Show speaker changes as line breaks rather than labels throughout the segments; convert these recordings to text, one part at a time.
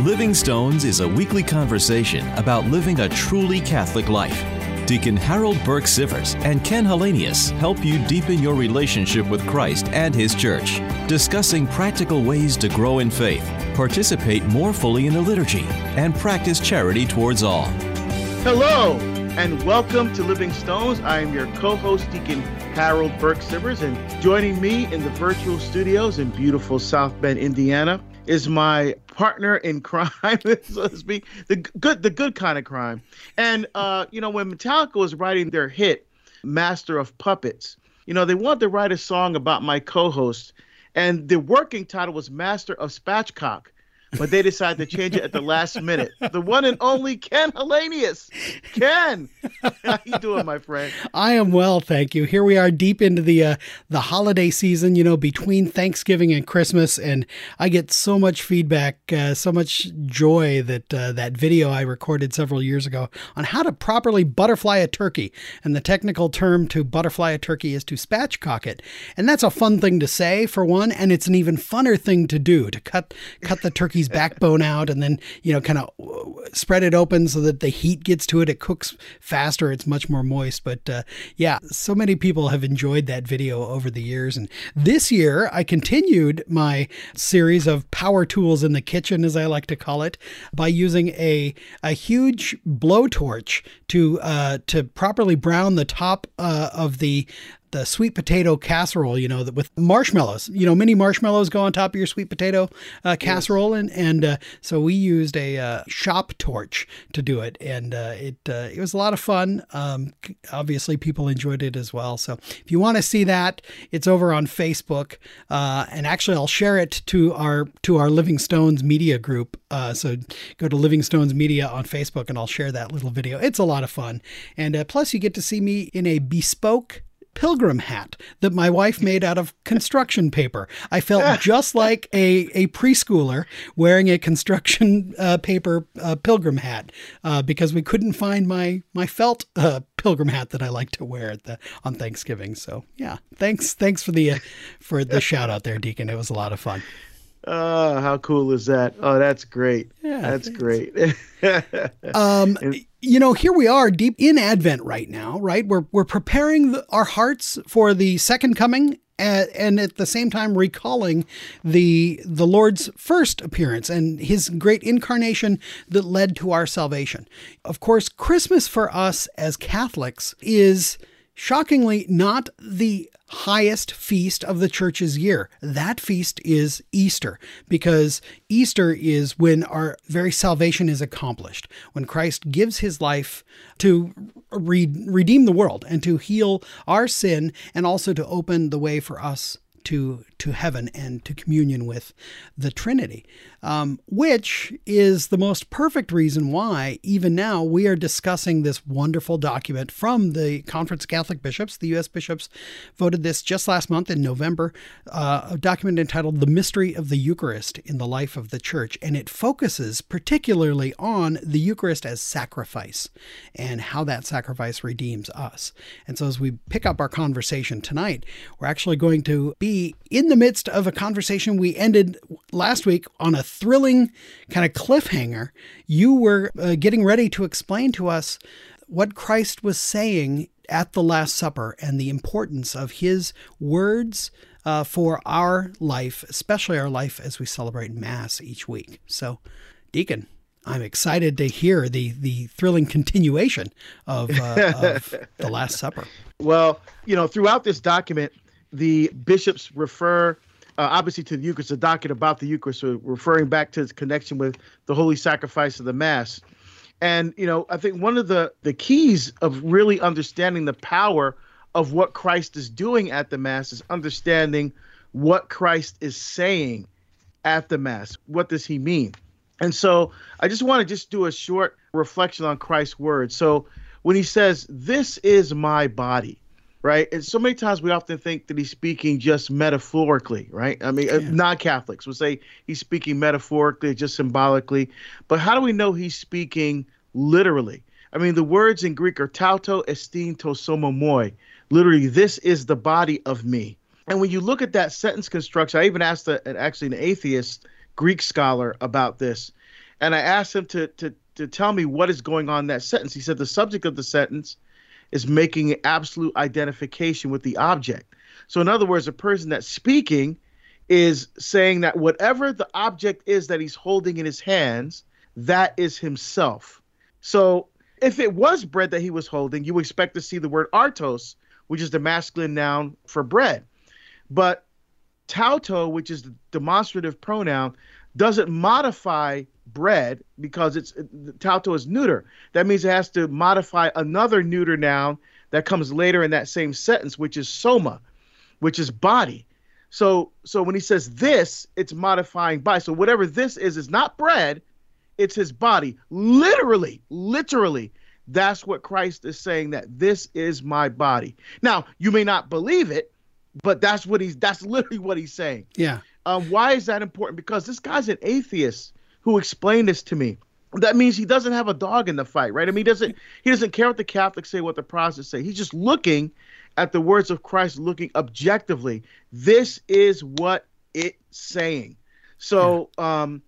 Living Stones is a weekly conversation about living a truly Catholic life. Deacon Harold Burke Sivers and Ken Hallenius help you deepen your relationship with Christ and His Church, discussing practical ways to grow in faith, participate more fully in the liturgy, and practice charity towards all.
Hello, and welcome to Living Stones. I am your co host, Deacon Harold Burke Sivers, and joining me in the virtual studios in beautiful South Bend, Indiana, is my partner in crime, so to speak, the good, the good kind of crime. And uh, you know, when Metallica was writing their hit, "Master of Puppets," you know, they wanted to write a song about my co-host, and the working title was "Master of Spatchcock." But they decide to change it at the last minute. The one and only Ken Hallenius. Ken, how you doing, my friend?
I am well, thank you. Here we are, deep into the uh, the holiday season. You know, between Thanksgiving and Christmas, and I get so much feedback, uh, so much joy that uh, that video I recorded several years ago on how to properly butterfly a turkey, and the technical term to butterfly a turkey is to spatchcock it, and that's a fun thing to say for one, and it's an even funner thing to do to cut cut the turkey's backbone out and then, you know, kind of spread it open so that the heat gets to it. It cooks faster. It's much more moist. But uh, yeah, so many people have enjoyed that video over the years. And this year, I continued my series of power tools in the kitchen, as I like to call it, by using a, a huge blowtorch to, uh, to properly brown the top uh, of the the sweet potato casserole, you know, with marshmallows. You know, mini marshmallows go on top of your sweet potato uh, casserole, and and uh, so we used a uh, shop torch to do it, and uh, it uh, it was a lot of fun. Um, obviously, people enjoyed it as well. So if you want to see that, it's over on Facebook, uh, and actually, I'll share it to our to our Living Stones media group. so go to Living Stones Media on Facebook, and I'll share that little video. It's a lot of fun, and plus you get to see me in a bespoke pilgrim hat that my wife made out of construction paper. I felt just like a, a preschooler wearing a construction uh, paper uh, pilgrim hat uh, because we couldn't find my my felt uh, pilgrim hat that I like to wear at the on Thanksgiving. So yeah, thanks thanks for the uh, for the shout out there, Deacon. It was a lot of fun.
Oh, how cool is that? Oh, that's great. Yeah, that's thanks. great.
um, you know, here we are deep in Advent right now, right? We're we're preparing the, our hearts for the second coming and, and at the same time recalling the the Lord's first appearance and his great incarnation that led to our salvation. Of course, Christmas for us as Catholics is shockingly not the highest feast of the church's year. That feast is Easter, because Easter is when our very salvation is accomplished, when Christ gives his life to re- redeem the world and to heal our sin and also to open the way for us to to heaven and to communion with the Trinity, um, which is the most perfect reason why even now we are discussing this wonderful document from the Conference of Catholic Bishops. The U.S. bishops voted this just last month in November, uh, a document entitled "The Mystery of the Eucharist in the Life of the Church," and it focuses particularly on the Eucharist as sacrifice and how that sacrifice redeems us. And so, as we pick up our conversation tonight, we're actually going to be in in the midst of a conversation we ended last week on a thrilling kind of cliffhanger, you were uh, getting ready to explain to us what Christ was saying at the Last Supper and the importance of his words uh, for our life, especially our life as we celebrate Mass each week. So, Deacon, I'm excited to hear the the thrilling continuation of, uh, of the Last Supper.
Well, you know, throughout this document, the bishops refer uh, obviously to the Eucharist, the docket about the Eucharist, so referring back to its connection with the holy sacrifice of the Mass. And you know, I think one of the the keys of really understanding the power of what Christ is doing at the Mass is understanding what Christ is saying at the Mass. What does he mean? And so I just want to just do a short reflection on Christ's words. So when he says, This is my body, right? And so many times we often think that he's speaking just metaphorically, right? I mean, uh, yeah. non Catholics would say he's speaking metaphorically, just symbolically. But how do we know he's speaking literally? I mean, the words in Greek are tauto estin to soma moi. Literally, this is the body of me. And when you look at that sentence construction, I even asked a, actually an atheist Greek scholar about this. And I asked him to to to tell me what is going on in that sentence. He said the subject of the sentence is making an absolute identification with the object. So in other words, a person that's speaking is saying that whatever the object is that he's holding in his hands, that is himself. So if it was bread that he was holding, you expect to see the word artos, which is the masculine noun for bread. But tauto, which is the demonstrative pronoun, doesn't modify bread because it's tauto is neuter. That means it has to modify another neuter noun that comes later in that same sentence, which is soma, which is body. So so when he says this, it's modifying by. So whatever this is is not bread, it's his body. Literally, literally, that's what Christ is saying that this is my body. Now, you may not believe it, but that's what he's that's literally what he's saying.
Yeah.
Um, why is that important? Because this guy's an atheist who explained this to me. That means he doesn't have a dog in the fight, right? I mean, he doesn't he doesn't care what the Catholics say, what the Protestants say. He's just looking at the words of Christ, looking objectively. This is what it's saying. So, yeah. um,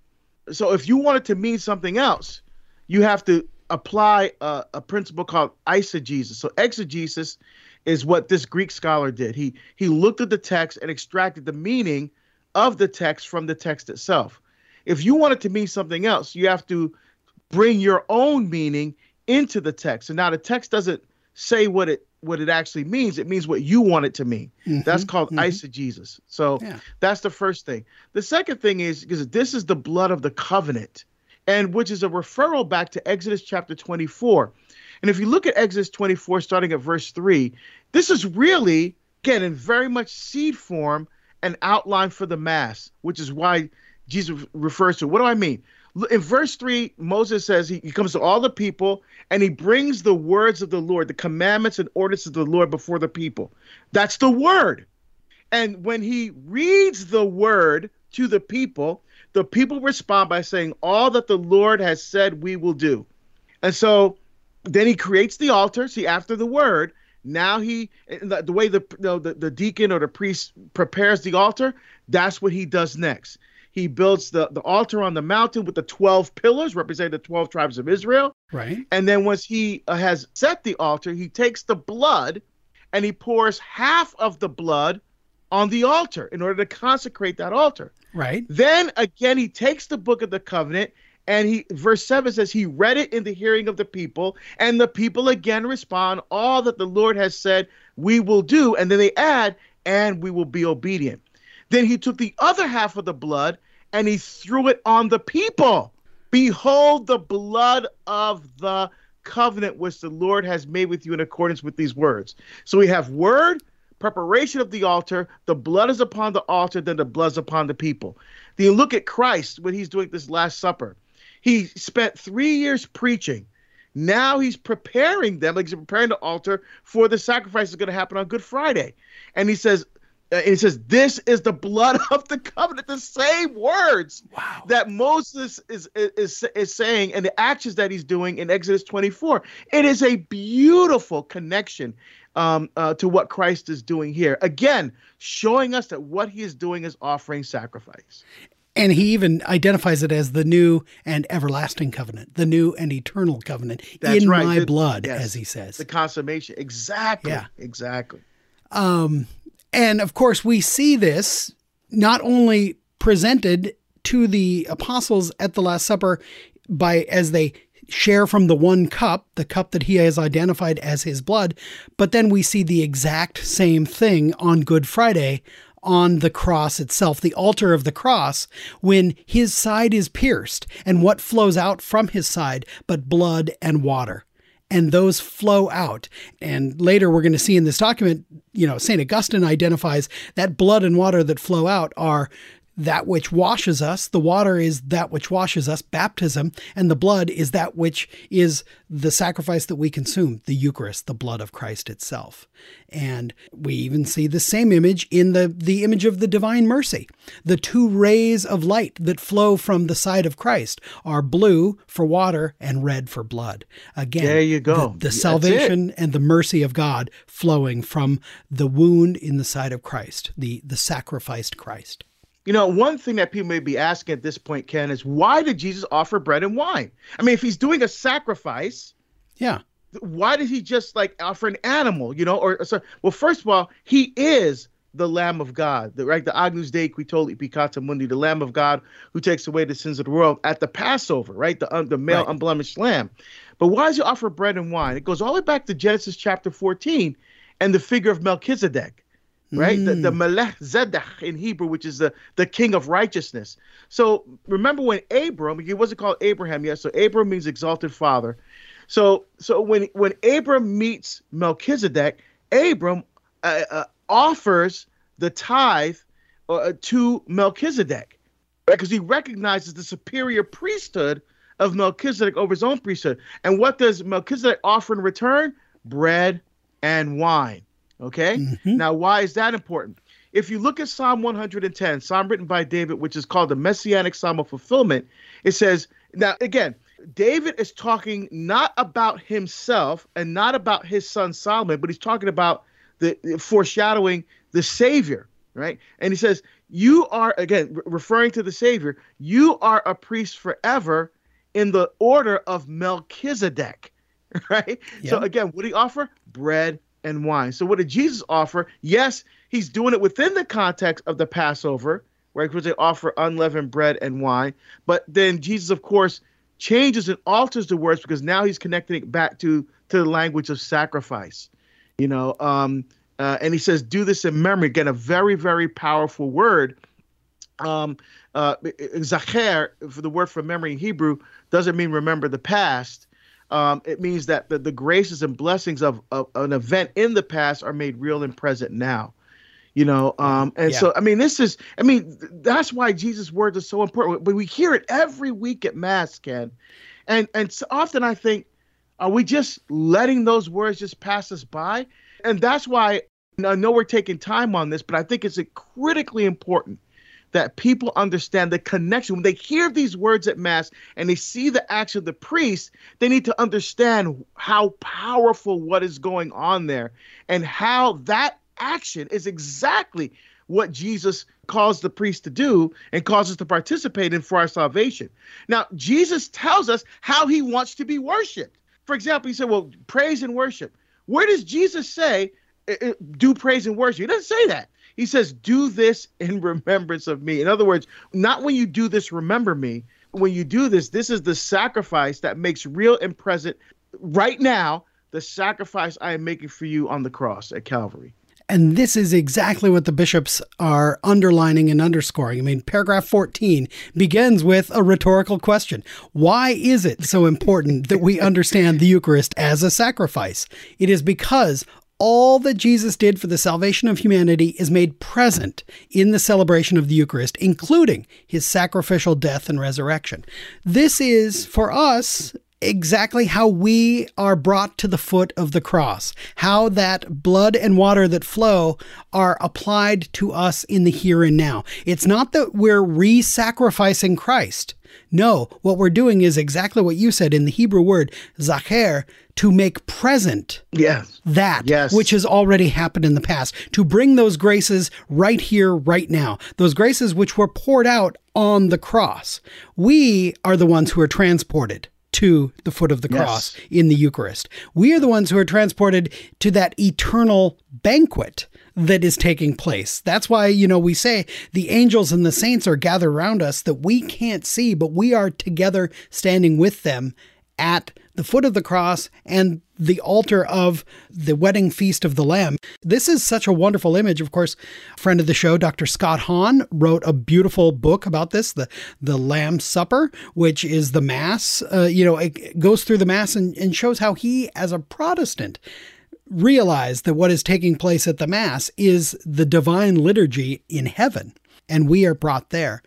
so if you want it to mean something else, you have to apply a, a principle called eisegesis. So exegesis is what this Greek scholar did. He he looked at the text and extracted the meaning of the text from the text itself. If you want it to mean something else, you have to bring your own meaning into the text. And now the text doesn't say what it what it actually means. It means what you want it to mean. Mm-hmm, that's called mm-hmm. eisegesis. So yeah. that's the first thing. The second thing is because this is the blood of the covenant, and which is a referral back to Exodus chapter 24. And if you look at Exodus 24, starting at verse 3, this is really, again, in very much seed form, an outline for the Mass, which is why Jesus refers to. What do I mean? In verse 3, Moses says he, he comes to all the people and he brings the words of the Lord, the commandments and ordinances of the Lord before the people. That's the word. And when he reads the word to the people, the people respond by saying, All that the Lord has said we will do. And so then he creates the altar. See, after the word, now he the, the way the, the the deacon or the priest prepares the altar, that's what he does next. He builds the, the altar on the mountain with the 12 pillars representing the 12 tribes of Israel.
Right.
And then once he uh, has set the altar, he takes the blood and he pours half of the blood on the altar in order to consecrate that altar.
Right.
Then again, he takes the book of the covenant and he verse 7 says he read it in the hearing of the people and the people again respond all that the lord has said we will do and then they add and we will be obedient then he took the other half of the blood and he threw it on the people. Behold the blood of the covenant which the lord has made with you in accordance with these words. So we have word preparation of the altar. The blood is upon the altar then the blood is upon the people. Then you look at christ when he's doing this last supper. He spent three years preaching. Now he's preparing them, like he's preparing the altar for the sacrifice that's going to happen on Good Friday. And he says, he says, "This is the blood of the covenant." The same words
wow.
that Moses is, is is saying, and the actions that he's doing in Exodus 24. It is a beautiful connection um, uh, to what Christ is doing here. Again, showing us that what he is doing is offering sacrifice.
And he even identifies it as the new and everlasting covenant, the new and eternal covenant That's in right. my the, blood, yes, as he says.
The consummation. Exactly. Yeah. Exactly.
Um, and of course, we see this not only presented to the apostles at the Last Supper by as they share from the one cup, the cup that he has identified as his blood, but then we see the exact same thing on Good Friday on the cross itself, the altar of the cross, when his side is pierced, and what flows out from his side but blood and water. And those flow out. And later we're going to see in this document, you know, St. Augustine identifies that blood and water that flow out are that which washes us. The water is that which washes us, baptism, and the blood is that which is the sacrifice that we consume, the Eucharist, the blood of Christ itself. And we even see the same image in the, the image of the divine mercy. The two rays of light that flow from the side of Christ are blue for water and red for blood. Again,
there you go.
The, the salvation and the mercy of God flowing from the wound in the side of Christ, the, the sacrificed Christ.
You know, one thing that people may be asking at this point, Ken, is why did Jesus offer bread and wine? I mean, if he's doing a sacrifice,
yeah,
why did he just like offer an animal? You know, or, so? Well, first of all, he is the Lamb of God, the, right? The Agnus Dei qui tollit peccata mundi, the Lamb of God who takes away the sins of the world at the Passover, right? The, uh, the male right. unblemished lamb. But why does he offer bread and wine? It goes all the way back to Genesis chapter 14 and the figure of Melchizedek, right? Mm. The, the mm. Melech Zedek in Hebrew, which is the, the king of righteousness. So remember when Abram, he wasn't called Abraham yet, so Abram means exalted father. So so when when Abram meets Melchizedek, Abram uh, uh, offers the tithe uh, to Melchizedek, Because he recognizes the superior priesthood of Melchizedek over his own priesthood. And what does Melchizedek offer in return? Bread and wine. Okay. Mm-hmm. Now, why is that important? If you look at Psalm 110, Psalm written by David, which is called the Messianic Psalm of Fulfillment, it says, now again, David is talking not about himself and not about his son Solomon, but he's talking about the foreshadowing the Savior, right? And he says, You are, again, re- referring to the Savior, you are a priest forever in the order of Melchizedek, right? Yep. So again, what did he offer? Bread and wine. So what did Jesus offer? Yes, he's doing it within the context of the Passover, right? Because they offer unleavened bread and wine. But then Jesus, of course, changes and alters the words because now he's connecting it back to to the language of sacrifice. You know, um, uh, and he says, "Do this in memory." Again, a very, very powerful word. Um, uh, zacher, for the word for memory in Hebrew, doesn't mean remember the past. Um, it means that the, the graces and blessings of, of, an event in the past are made real and present now. You know, um, and yeah. so I mean, this is, I mean, that's why Jesus' words are so important. But we hear it every week at Mass, Ken, and and so often I think, are we just letting those words just pass us by? And that's why I know we're taking time on this, but I think it's critically important that people understand the connection. When they hear these words at Mass and they see the action of the priest, they need to understand how powerful what is going on there and how that action is exactly what Jesus calls the priest to do and calls us to participate in for our salvation. Now, Jesus tells us how he wants to be worshiped. For example, he said, Well, praise and worship. Where does Jesus say, eh, eh, do praise and worship? He doesn't say that. He says, Do this in remembrance of me. In other words, not when you do this, remember me. When you do this, this is the sacrifice that makes real and present right now the sacrifice I am making for you on the cross at Calvary.
And this is exactly what the bishops are underlining and underscoring. I mean, paragraph 14 begins with a rhetorical question Why is it so important that we understand the Eucharist as a sacrifice? It is because all that Jesus did for the salvation of humanity is made present in the celebration of the Eucharist, including his sacrificial death and resurrection. This is, for us, exactly how we are brought to the foot of the cross, how that blood and water that flow are applied to us in the here and now. It's not that we're re sacrificing Christ. No, what we're doing is exactly what you said in the Hebrew word, zacher, to make present
yes.
that
yes.
which has already happened in the past, to bring those graces right here, right now, those graces which were poured out on the cross. We are the ones who are transported to the foot of the cross in the Eucharist. We are the ones who are transported to that eternal banquet that is taking place. That's why, you know, we say the angels and the saints are gathered around us that we can't see, but we are together standing with them at the foot of the cross and the altar of the wedding feast of the Lamb. This is such a wonderful image. Of course, friend of the show, Dr. Scott Hahn, wrote a beautiful book about this, the the Lamb Supper, which is the Mass. Uh, you know, it goes through the Mass and, and shows how he, as a Protestant, realized that what is taking place at the Mass is the divine liturgy in heaven, and we are brought there.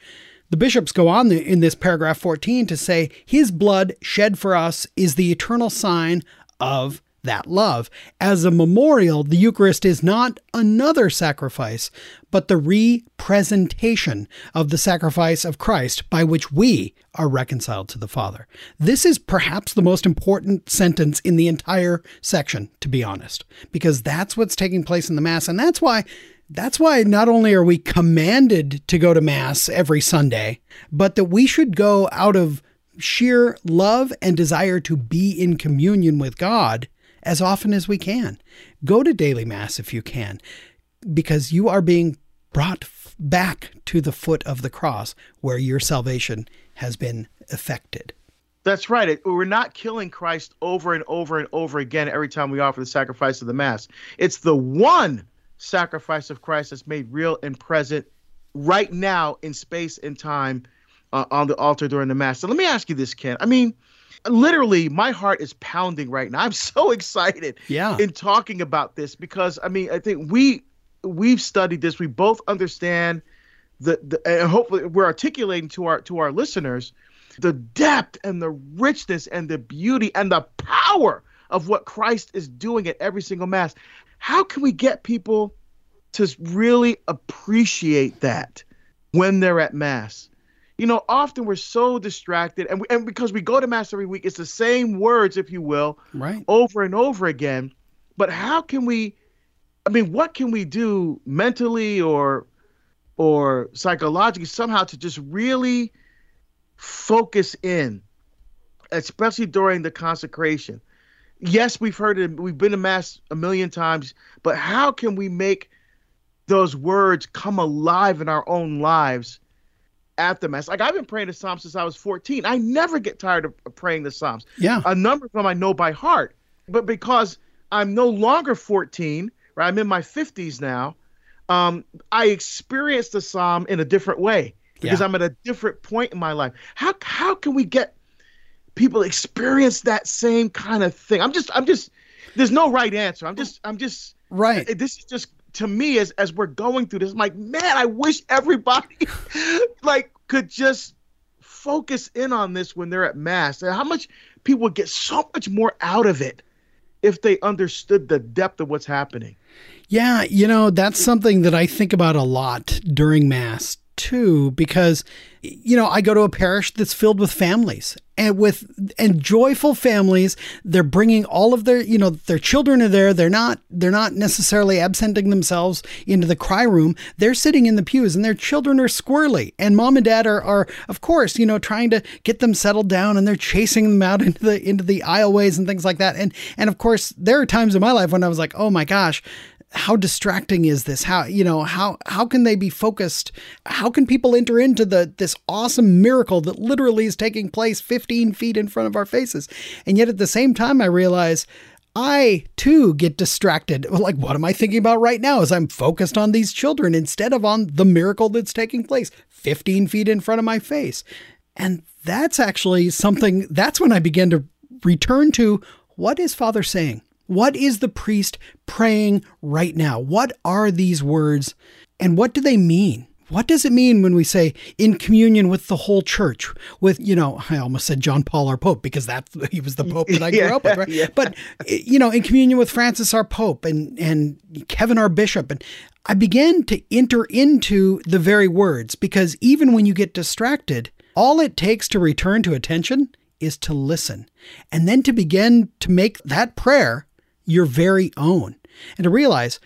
The bishops go on in this paragraph 14 to say, His blood shed for us is the eternal sign of that love. As a memorial, the Eucharist is not another sacrifice, but the representation of the sacrifice of Christ by which we are reconciled to the Father. This is perhaps the most important sentence in the entire section, to be honest, because that's what's taking place in the Mass. And that's why That's why not only are we commanded to go to Mass every Sunday, but that we should go out of sheer love and desire to be in communion with God as often as we can. Go to daily Mass if you can, because you are being brought back to the foot of the cross where your salvation has been effected.
That's right. We're not killing Christ over and over and over again every time we offer the sacrifice of the Mass. It's the one sacrifice of Christ that's made real and present right now in space and time uh, on the altar during the Mass. So let me ask you this, Ken. I mean, literally, my heart is pounding right now. I'm so excited
yeah.
in talking about this because, I mean, I think we we've studied this. We both understand the, the and hopefully we're articulating to our to our listeners the depth and the richness and the beauty and the power of what Christ is doing at every single mass. How can we get people to really appreciate that when they're at mass? You know, often we're so distracted, and we, and because we go to mass every week, it's the same words, if you will,
right,
over and over again. But how can we? I mean, what can we do mentally or or psychologically somehow to just really focus in, especially during the consecration. Yes, we've heard it, we've been to Mass a million times, but how can we make those words come alive in our own lives at the Mass? Like I've been praying the Psalms since I was 14. I never get tired of praying the Psalms.
Yeah.
A number of them I know by heart, but because I'm no longer 14, right? I'm in my 50s now. Um, I experience the Psalm in a different way because yeah. I'm at a different point in my life. How how can we get people experience that same kind of thing? I'm just I'm just there's no right answer. I'm just I'm just
right.
Eh, this is just to me as as we're going through this. I'm like, man, I wish everybody like could just focus in on this when they're at mass. How much people would get so much more out of it if they understood the depth of what's happening.
Yeah, you know, that's something that I think about a lot during Mass too because you know I go to a parish that's filled with families and with and joyful families. They're bringing all of their you know their children are there. They're not they're not necessarily absenting themselves into the cry room. They're sitting in the pews and their children are squirrely. And mom and dad are are of course you know trying to get them settled down and they're chasing them out into the into the aisleways and things like that. And and of course there are times in my life when I was like oh my gosh how distracting is this how you know how how can they be focused how can people enter into the this awesome miracle that literally is taking place 15 feet in front of our faces and yet at the same time i realize I too get distracted. Like, what am I thinking about right now as I'm focused on these children instead of on the miracle that's taking place 15 feet in front of my face? And that's actually something, that's when I begin to return to what is Father saying? What is the priest praying right now? What are these words and what do they mean? What does it mean when we say in communion with the whole church? With, you know, I almost said John Paul our Pope because that's he was the Pope that I grew yeah, up with, right? Yeah. But you know, in communion with Francis our Pope and and Kevin our Bishop and I began to enter into the very words because even when you get distracted, all it takes to return to attention is to listen and then to begin to make that prayer your very own. And to realize,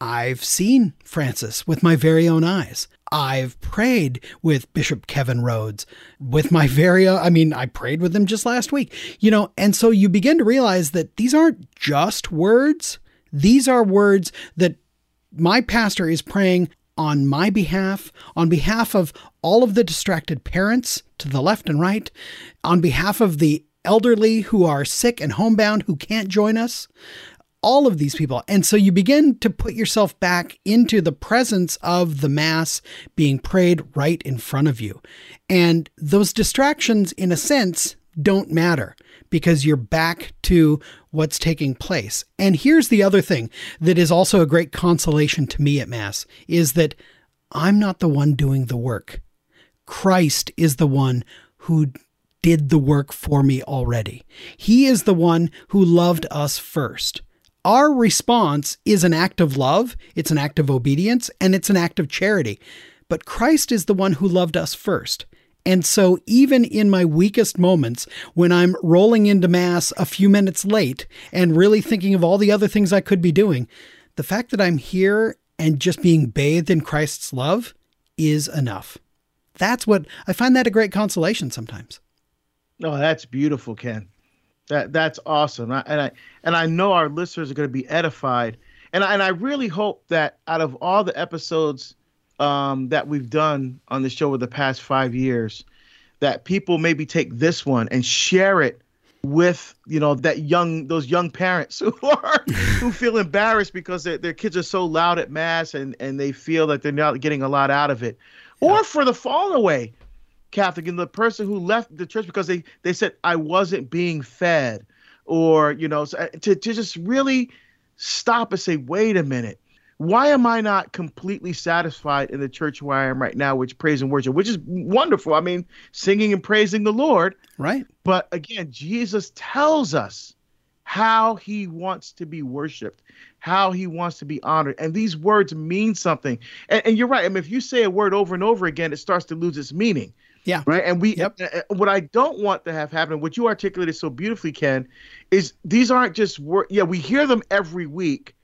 I've seen Francis with my very own eyes. I've prayed with Bishop Kevin Rhoades, with my very own, I mean, I prayed with him just last week, you know, and so you begin to realize that these aren't just words. These are words that my pastor is praying on my behalf, on behalf of all of the distracted parents to the left and right, on behalf of the elderly who are sick and homebound who can't join us, all of these people. And so you begin to put yourself back into the presence of the Mass being prayed right in front of you. And those distractions, in a sense, don't matter because you're back to what's taking place. And here's the other thing that is also a great consolation to me at Mass is that I'm not the one doing the work. Christ is the one who did the work for me already. He is the one who loved us first. Our response is an act of love, it's an act of obedience, and it's an act of charity. But Christ is the one who loved us first. And so, even in my weakest moments, when I'm rolling into Mass a few minutes late and really thinking of all the other things I could be doing, the fact that I'm here and just being bathed in Christ's love is enough. That's what I find that a great consolation sometimes.
Oh, that's beautiful, Ken. That that's awesome. I, and I and I know our listeners are going to be edified. And I, and I really hope that out of all the episodes um, that we've done on the show over the past five years, that people maybe take this one and share it with you know that young those young parents who are who feel embarrassed because their, their kids are so loud at mass and and they feel that they're not getting a lot out of it or for the fallen away catholic and the person who left the church because they they said i wasn't being fed or you know uh, to, to just really stop and say wait a minute why am I not completely satisfied in the church where I am right now, which praise and worship, which is wonderful. I mean, singing and praising the Lord.
Right.
But again, Jesus tells us how he wants to be worshiped, how he wants to be honored. And these words mean something. And, and, you're right. I mean, if you say a word over and over again, it starts to lose its meaning.
Yeah.
Right. And we, yep. Uh, uh, what I don't want to have happen, what you articulated so beautifully, Ken, is these aren't just words. Yeah, we hear them every week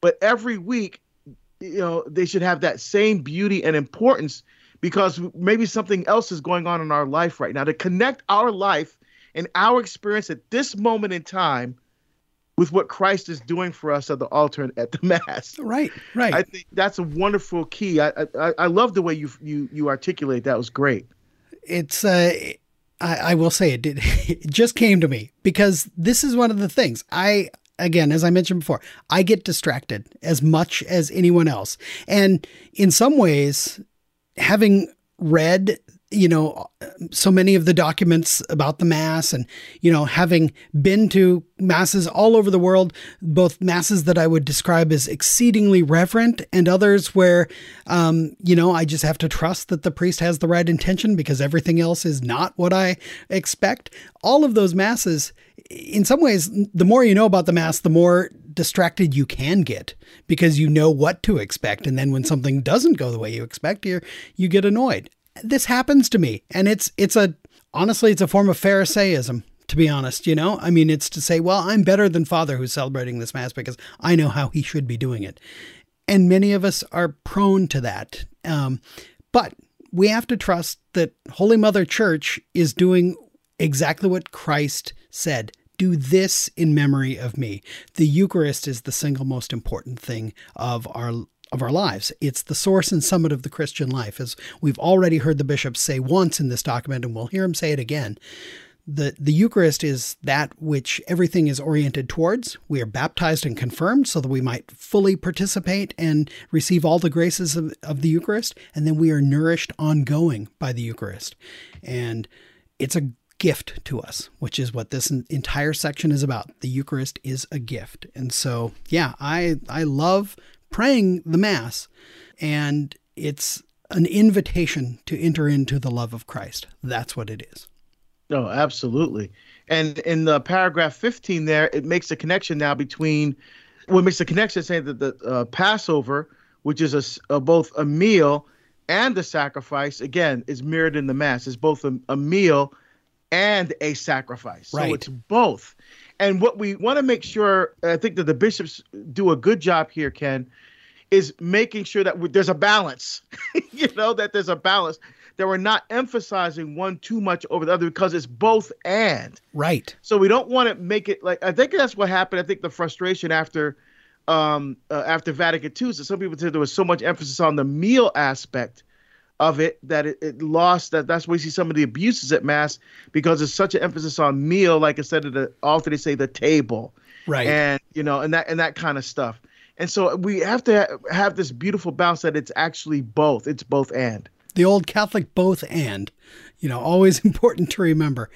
but every week, you know, they should have that same beauty and importance because maybe something else is going on in our life right now to connect our life and our experience at this moment in time with what Christ is doing for us at the altar and at the mass.
Right, right.
I think that's a wonderful key. I I, I love the way you you you articulate. That was great.
It's uh, I, I will say it did. It just came to me because this is one of the things I again, as I mentioned before, I get distracted as much as anyone else. And in some ways, having read you know so many of the documents about the mass and you know having been to masses all over the world both masses that i would describe as exceedingly reverent and others where um, you know i just have to trust that the priest has the right intention because everything else is not what i expect all of those masses in some ways, the more you know about the mass, the more distracted you can get because you know what to expect. And then when something doesn't go the way you expect, you you get annoyed. This happens to me, and it's it's a honestly, it's a form of Pharisaism. To be honest, you know, I mean, it's to say, well, I'm better than Father who's celebrating this mass because I know how he should be doing it, and many of us are prone to that. Um, but we have to trust that Holy Mother Church is doing exactly what Christ said do this in memory of me. The Eucharist is the single most important thing of our of our lives. It's the source and summit of the Christian life, as we've already heard the bishops say once in this document, and we'll hear him say it again. The, the Eucharist is that which everything is oriented towards. We are baptized and confirmed so that we might fully participate and receive all the graces of, of the Eucharist. And then we are nourished ongoing by the Eucharist. And it's a gift to us, which is what this entire section is about. The Eucharist is a gift. And so, yeah, I I love praying the mass and it's an invitation to enter into the love of Christ. That's what it is.
No, oh, absolutely. And in the paragraph 15 there, it makes a connection now between what well, makes a connection saying that the uh, Passover, which is a, a, both a meal and a sacrifice, again, is mirrored in the Mass. It's both a, a meal and a sacrifice. Right. So it's both. And what we want to make sure, I think that the bishops do a good job here, Ken, is making sure that there's a balance. you know, that there's a balance. That we're not emphasizing one too much over the other because it's both and.
Right.
So we don't want to make it like I think that's what happened. I think the frustration after um uh, after Vatican II so some people said there was so much emphasis on the meal aspect of it that it, it, lost that that's where we see some of the abuses at mass because it's such an emphasis on meal like instead of the altar they say the table.
Right.
And you know and that and that kind of stuff. And so we have to ha- have this beautiful balance that it's actually both it's both and.
The old catholic both and you know always important to remember.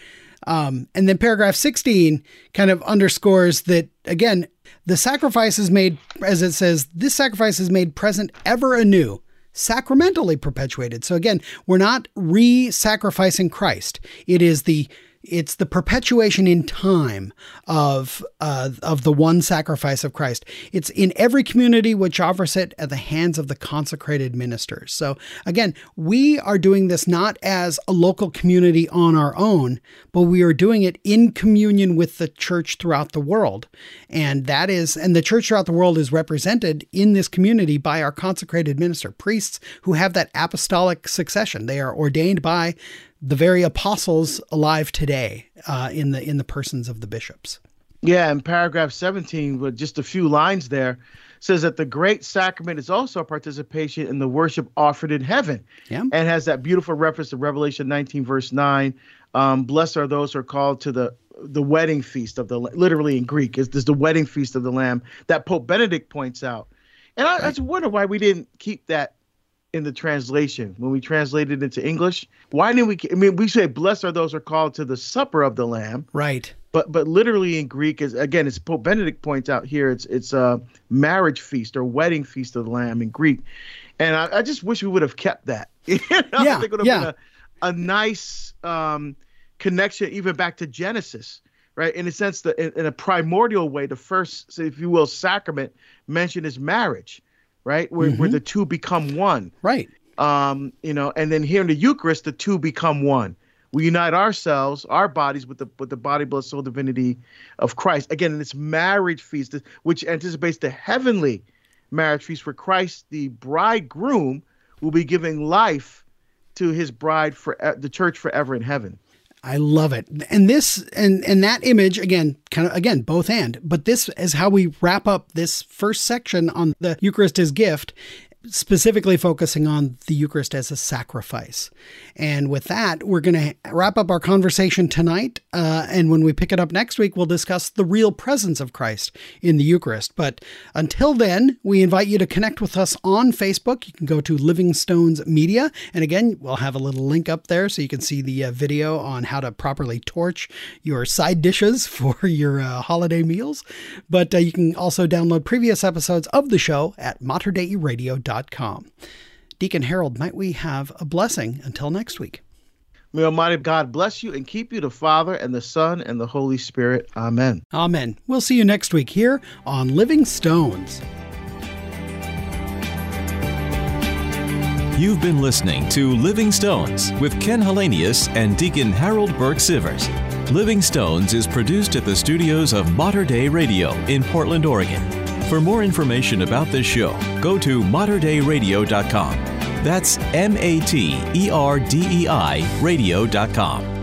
Um, and then paragraph 16 kind of underscores that again the sacrifice is made as it says this sacrifice is made present ever anew sacramentally perpetuated. So again, we're not re sacrificing Christ. It is the it's the perpetuation in time of uh, of the one sacrifice of Christ. It's in every community which offers it at the hands of the consecrated ministers. So again, we are doing this not as a local community on our own, but we are doing it in communion with the church throughout the world. And that is and the church throughout the world is represented in this community by our consecrated minister, priests who have that apostolic succession. They are ordained by the very apostles alive today uh, in the in the persons of the bishops.
Yeah, in paragraph 17, with just a few lines there, says that the great sacrament is also a participation in the worship offered in heaven. Yeah. And has that beautiful reference to Revelation 19, verse 9. Um, Blessed are those who are called to the the wedding feast of the literally in Greek is, is the wedding feast of the Lamb that Pope Benedict points out. And I, right. I just wonder why we didn't keep that in the translation when we translated it into English. Why didn't we? I mean, we say, "Blessed are those who are called to the supper of the Lamb."
Right.
But but literally in Greek is again, as Pope Benedict points out here, it's it's a marriage feast or wedding feast of the Lamb in Greek, and I, I just wish we would have kept that. you know?
Yeah. I think it would have
yeah. been a, a nice um, connection even back to Genesis. Right, in a sense, that in, in a primordial way, the first, if you will, sacrament mentioned is marriage right? Where, mm-hmm. where the two become one.
Right.
Um, you know, and then here in the Eucharist, the two become one. We unite ourselves, our bodies, with the with the body, blood, soul, divinity of Christ. Again, in this marriage feast, which anticipates the heavenly marriage feast for Christ, the bridegroom, will be giving life to his bride for the church forever in heaven.
I love it. And this and and that image again, kind of again, both and, but this is how we wrap up this first section on the Eucharist as gift specifically focusing on the Eucharist as a sacrifice. And with that, we're going to wrap up our conversation tonight. Uh, and when we pick it up next week, we'll discuss the real presence of Christ in the Eucharist. But until then, we invite you to connect with us on Facebook. You can go to Living Stones Media. And again, we'll have a little link up there so you can see the uh, video on how to properly torch your side dishes for your uh, holiday meals. But uh, you can also download previous episodes of the show at materdeiradio.com Deacon Harold, might we have a blessing until next week?
May Almighty God bless you and keep you, the Father and the Son and the Holy Spirit. Amen.
Amen. We'll see you next week here on Living Stones.
You've been listening to Living Stones with Ken Hallenius and Deacon Harold Burke Sivers. Living Stones is produced at the studios of Mater Dei Radio in Portland, Oregon. For more information about this show, go to materdeiradio.com. That's M A T E R D E I radio.com.